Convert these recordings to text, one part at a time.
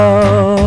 love.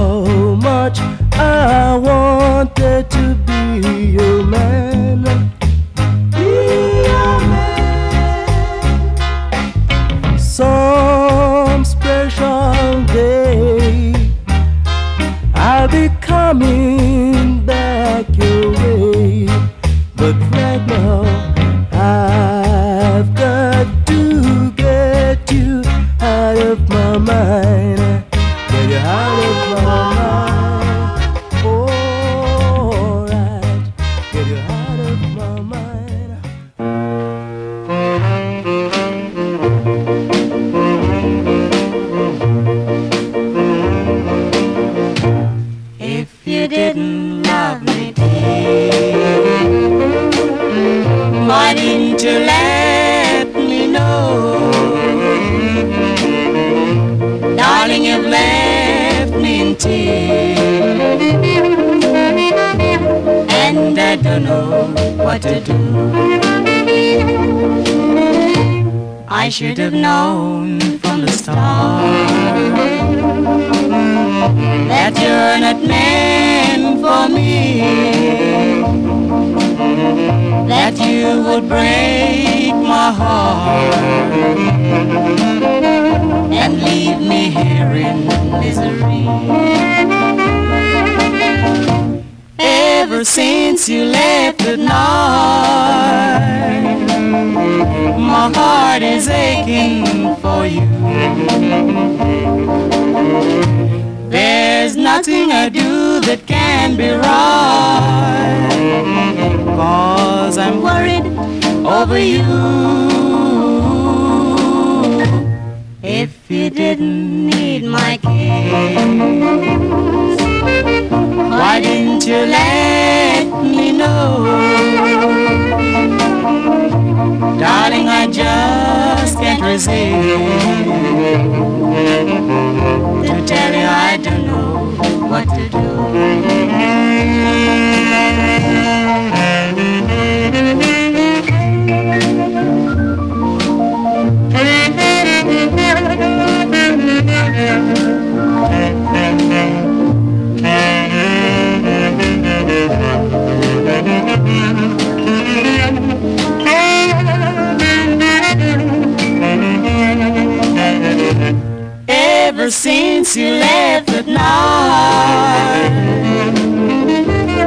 since you left at night.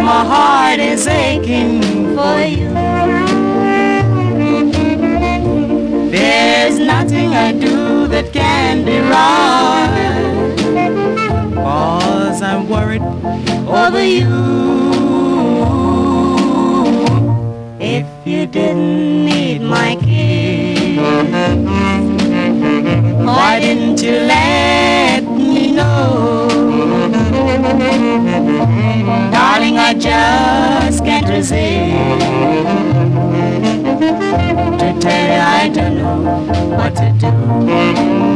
My heart is aching for you. There's nothing I do that can be wrong Cause I'm worried over you. If you didn't need my kiss, why didn't you let Darling, I just can't resist. To tell you I don't know what to do.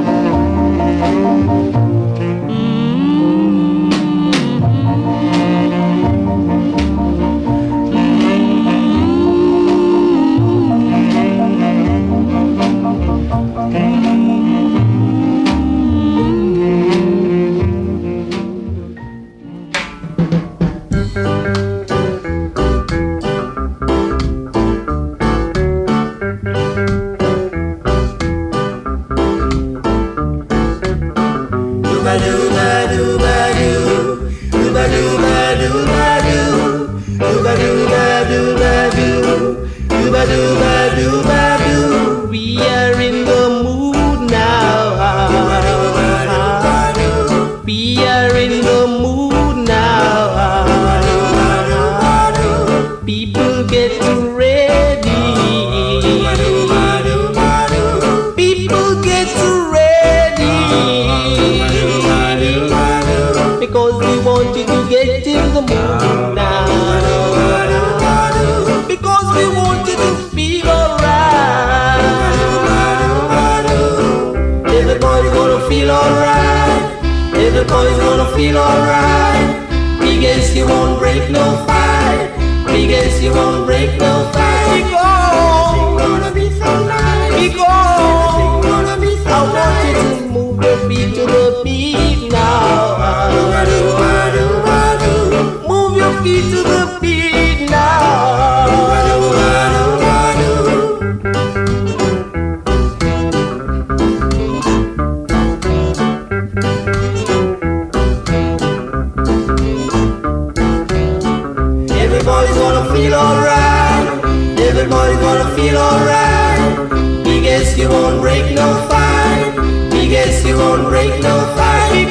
won't break no fight. He guess he won't break no fight.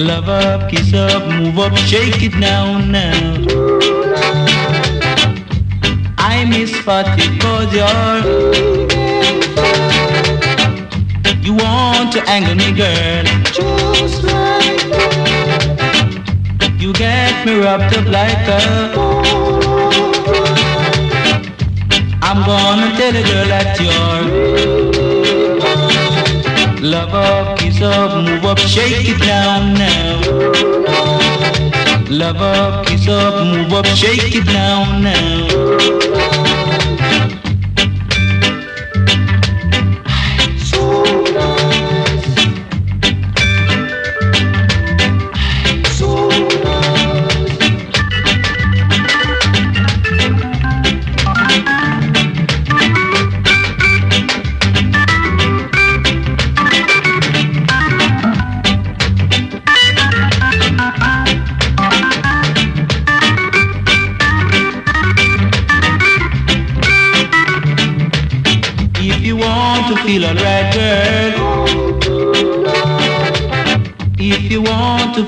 Love up, kiss up, move up, shake it now, now. I miss Fatty Bojar. You want to anger me, girl. Just like that. You get me wrapped up like a. I'm gonna tell a girl that you're. Love up, kiss up, move up, shake it down now. Love up, kiss up, move up, shake it down now.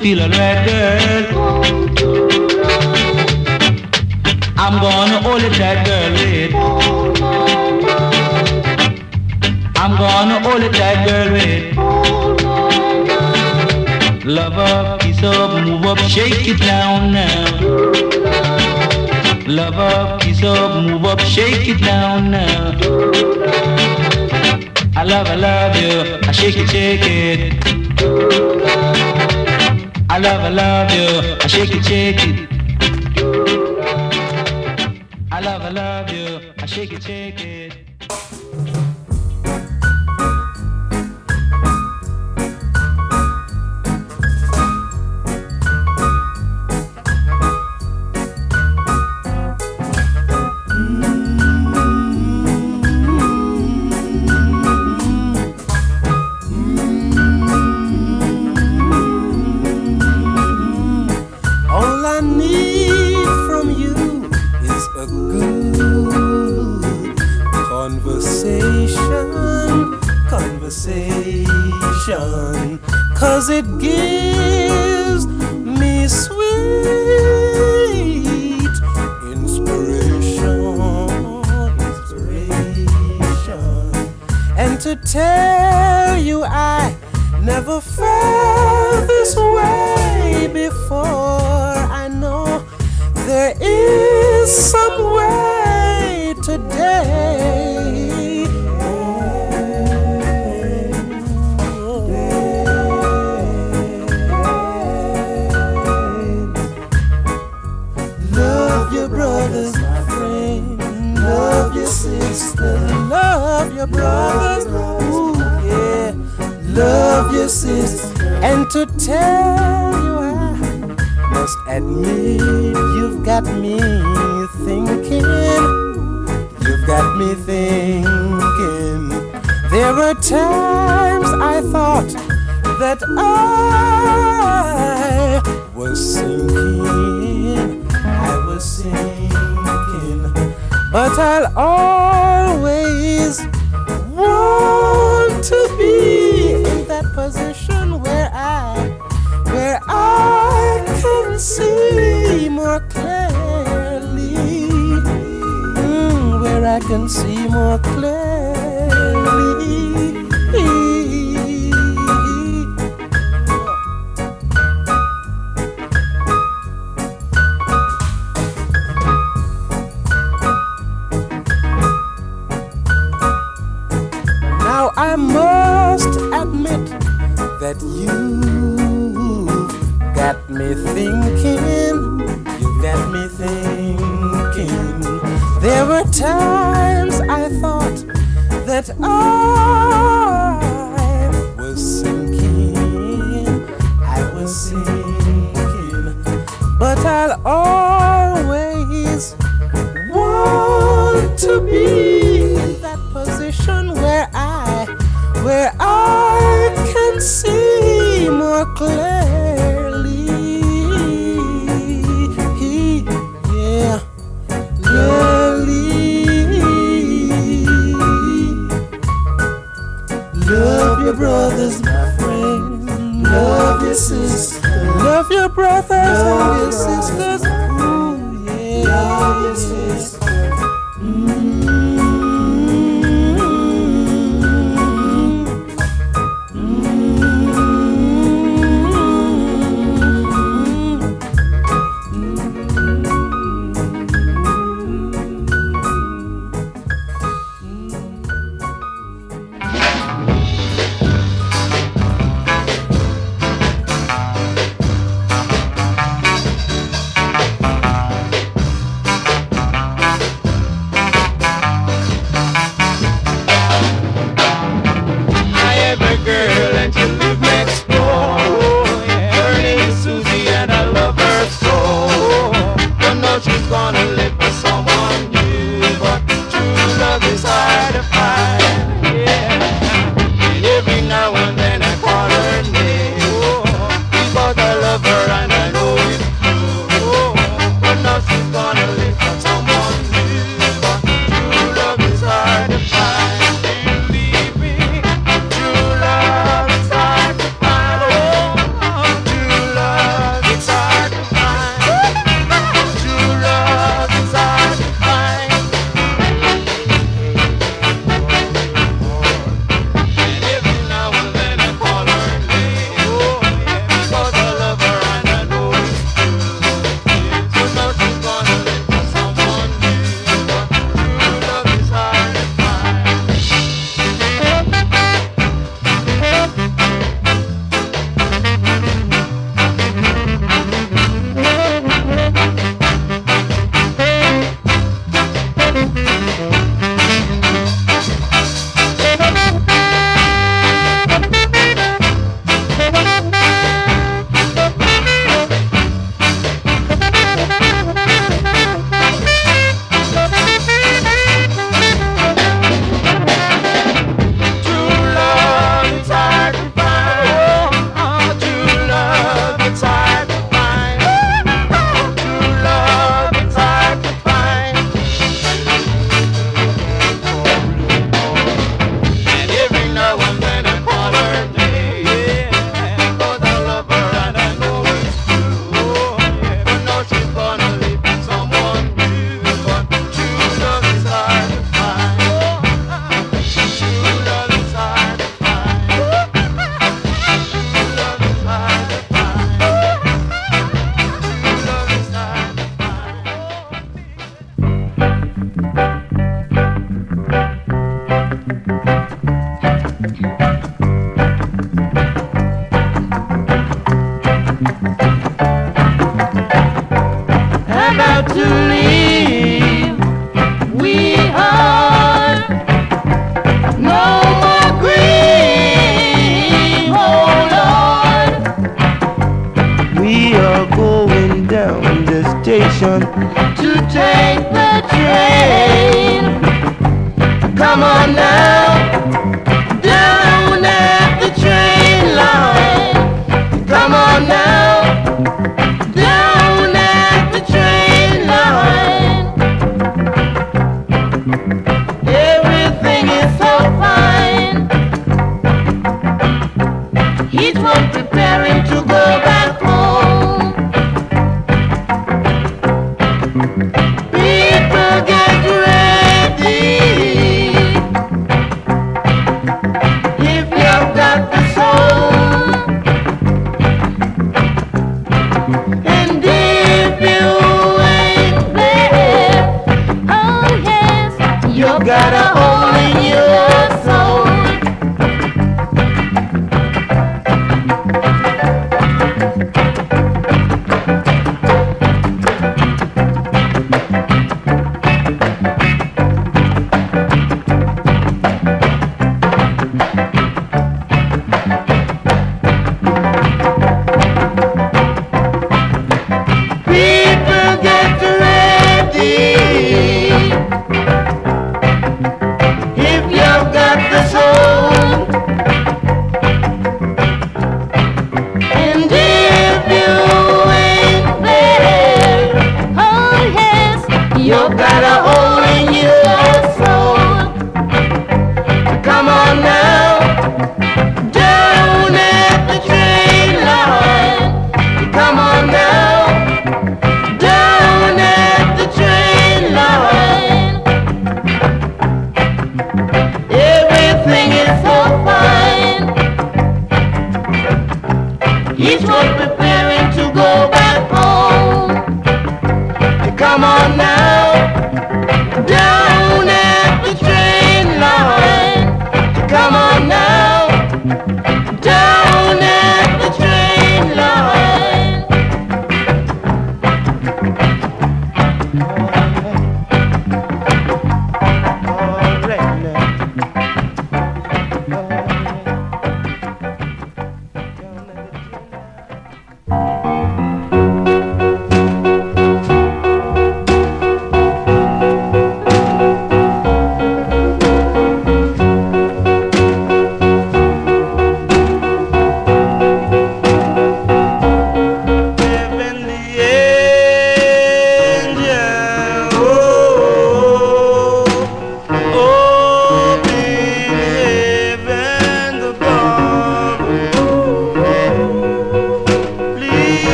feel alright, girl. I'm gonna hold it tight, girl. Wait. I'm gonna hold it tight, girl. Wait. Love up, kiss up, move up, shake it down now. Love up, kiss up, move up, shake it down now. I love, I love you. I shake it, shake it love, I love you. I shake it, shake it. Conversation, cause it gives me sweet inspiration, inspiration. And to tell you, I never felt this way before. I know there is some way today. Sister. Love your brothers. Ooh, yeah. Love your sister. And to tell you, I must admit, you've got me thinking. You've got me thinking. There were times I thought that I was sinking. I was sinking. But I'll always want to be in that position where I, where I can see more clearly. Mm, where I can see more clearly. Love your brothers and your sisters. Ooh, yeah. Love your sisters.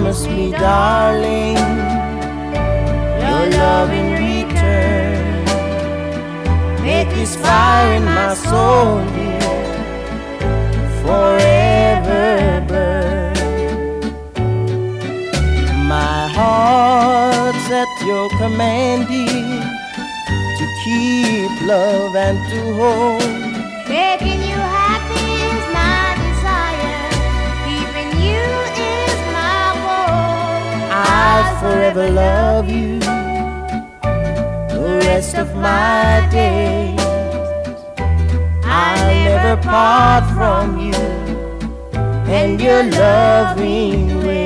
Promise me, darling, your love in return. Make this fire in my soul, dear, forever burn. My heart's at your command, dear, to keep love and to hold. I'll forever love you the rest of my days. I'll never part from you and your loving ways.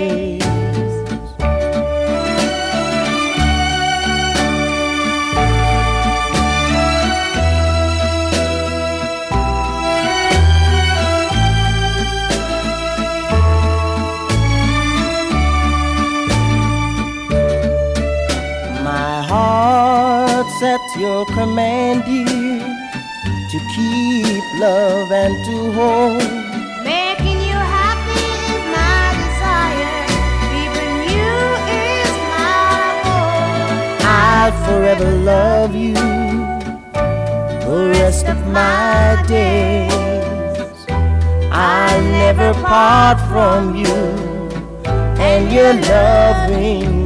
Your command, you to keep love and to hold. Making you happy is my desire. You is my goal. I'll forever love you the rest of my days. I'll never part from you and your loving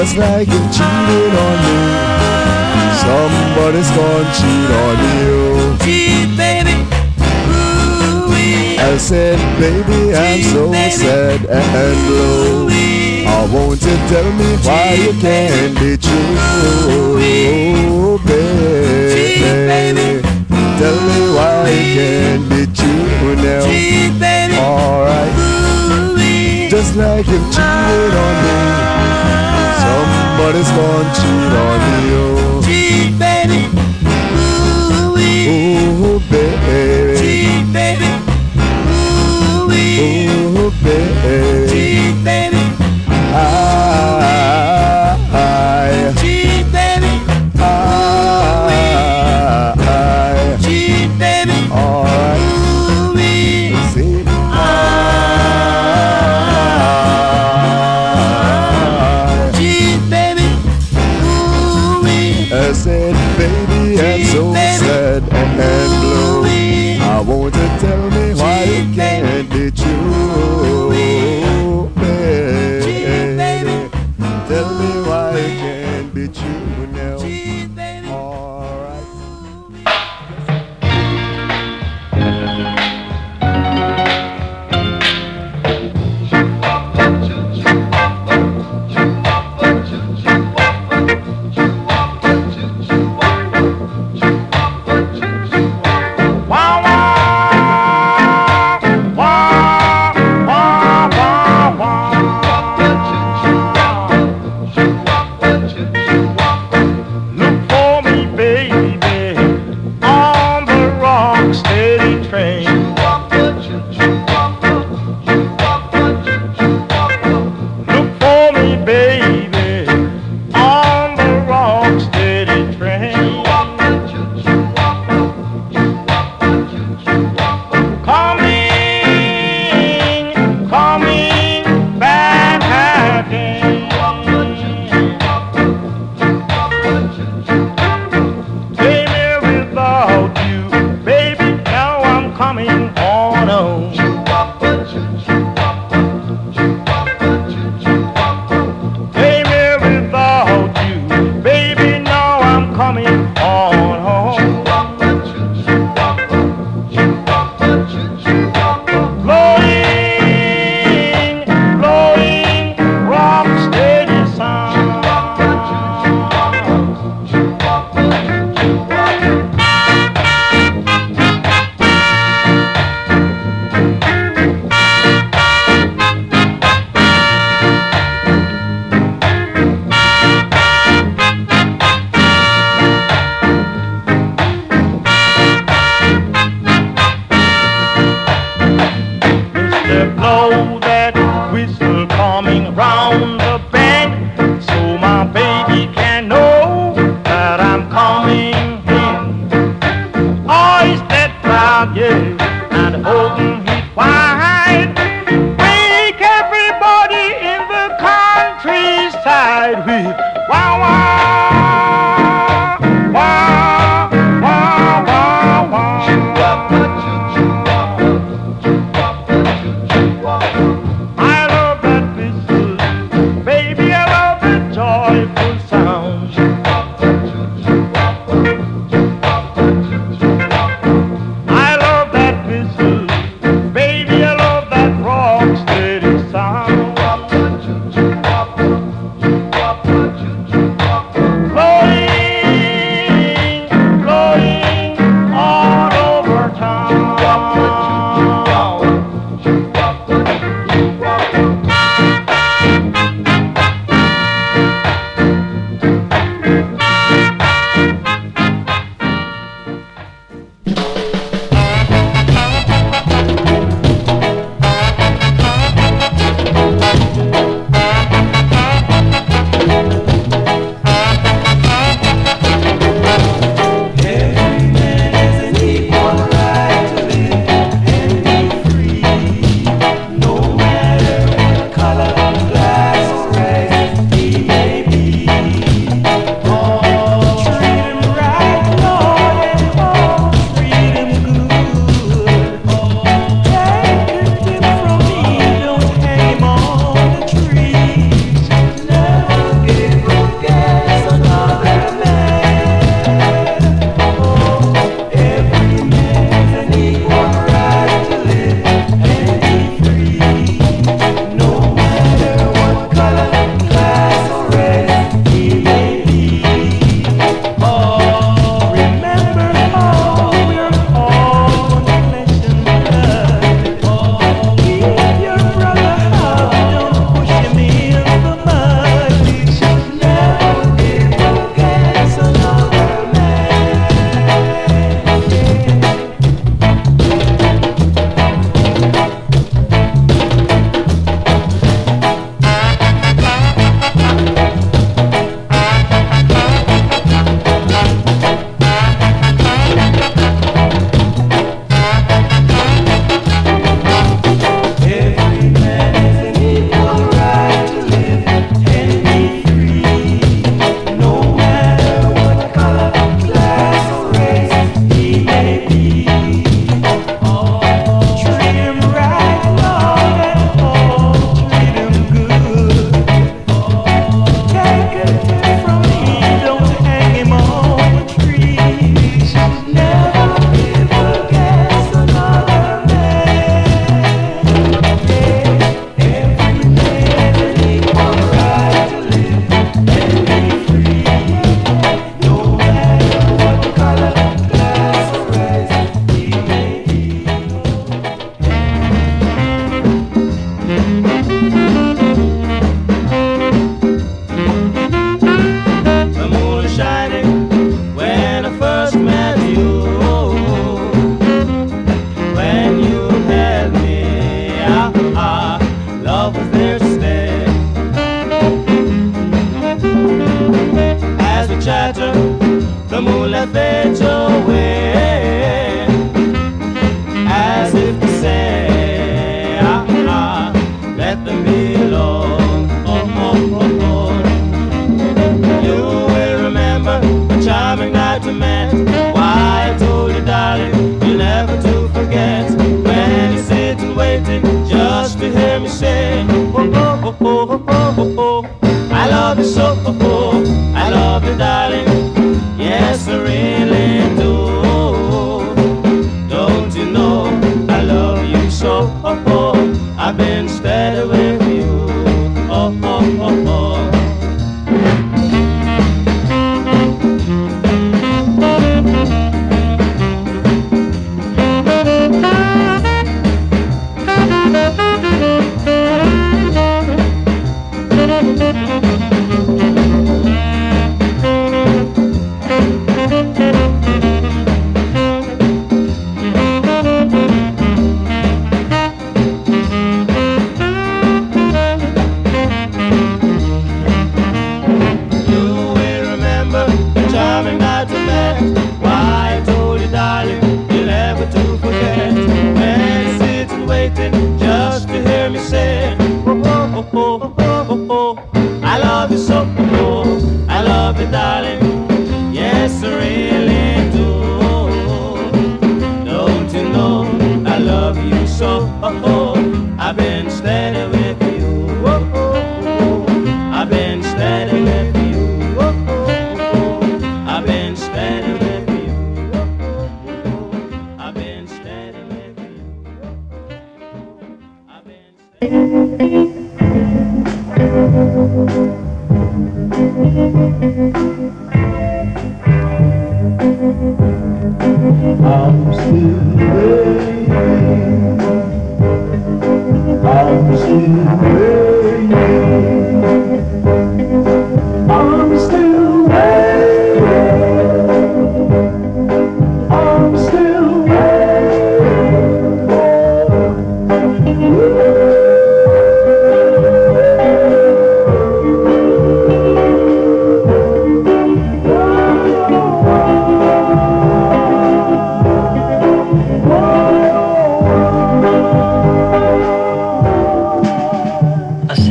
just like him cheating on me. Somebody's gonna cheat on you. Cheat, baby. Ooh, wee. I said, baby, cheat, I'm so baby. sad and low. I want you to tell me cheat, why you can't baby. be true, oh, baby. Cheat, baby. Tell me why you can't be true now. Cheat, baby. All right. Ooh, just like you cheated on me, somebody's gonna oh. cheat on you. coming.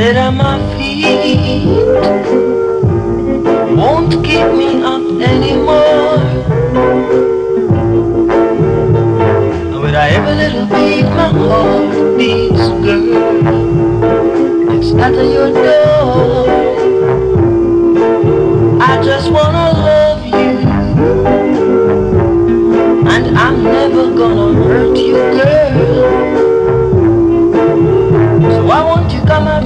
Sit on my feet won't keep me up anymore. With every little beat, my heart beats, girl. It's at your door. I just wanna love you, and I'm never gonna hurt you, girl. So I want you come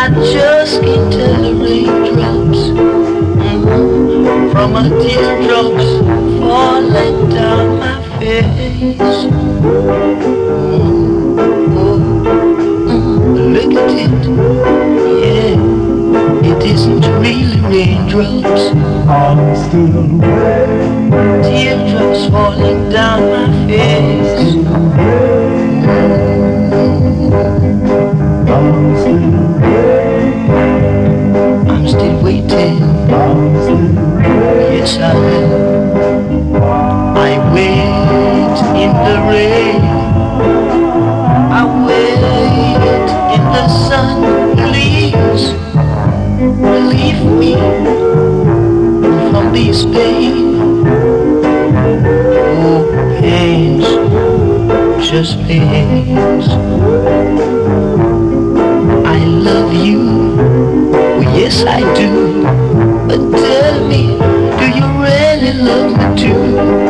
I just can't tell the raindrops from my teardrops falling down my face. Oh, mm, look at it, yeah, it isn't really raindrops. I'm still waiting. Teardrops falling down my face. I'm still. Waiting. Yes, I. I wait in the rain. I wait in the sun. Please relieve me from this pain. Oh, pains, just pains. I love you. Yes, I do. But tell me, do you really love me too?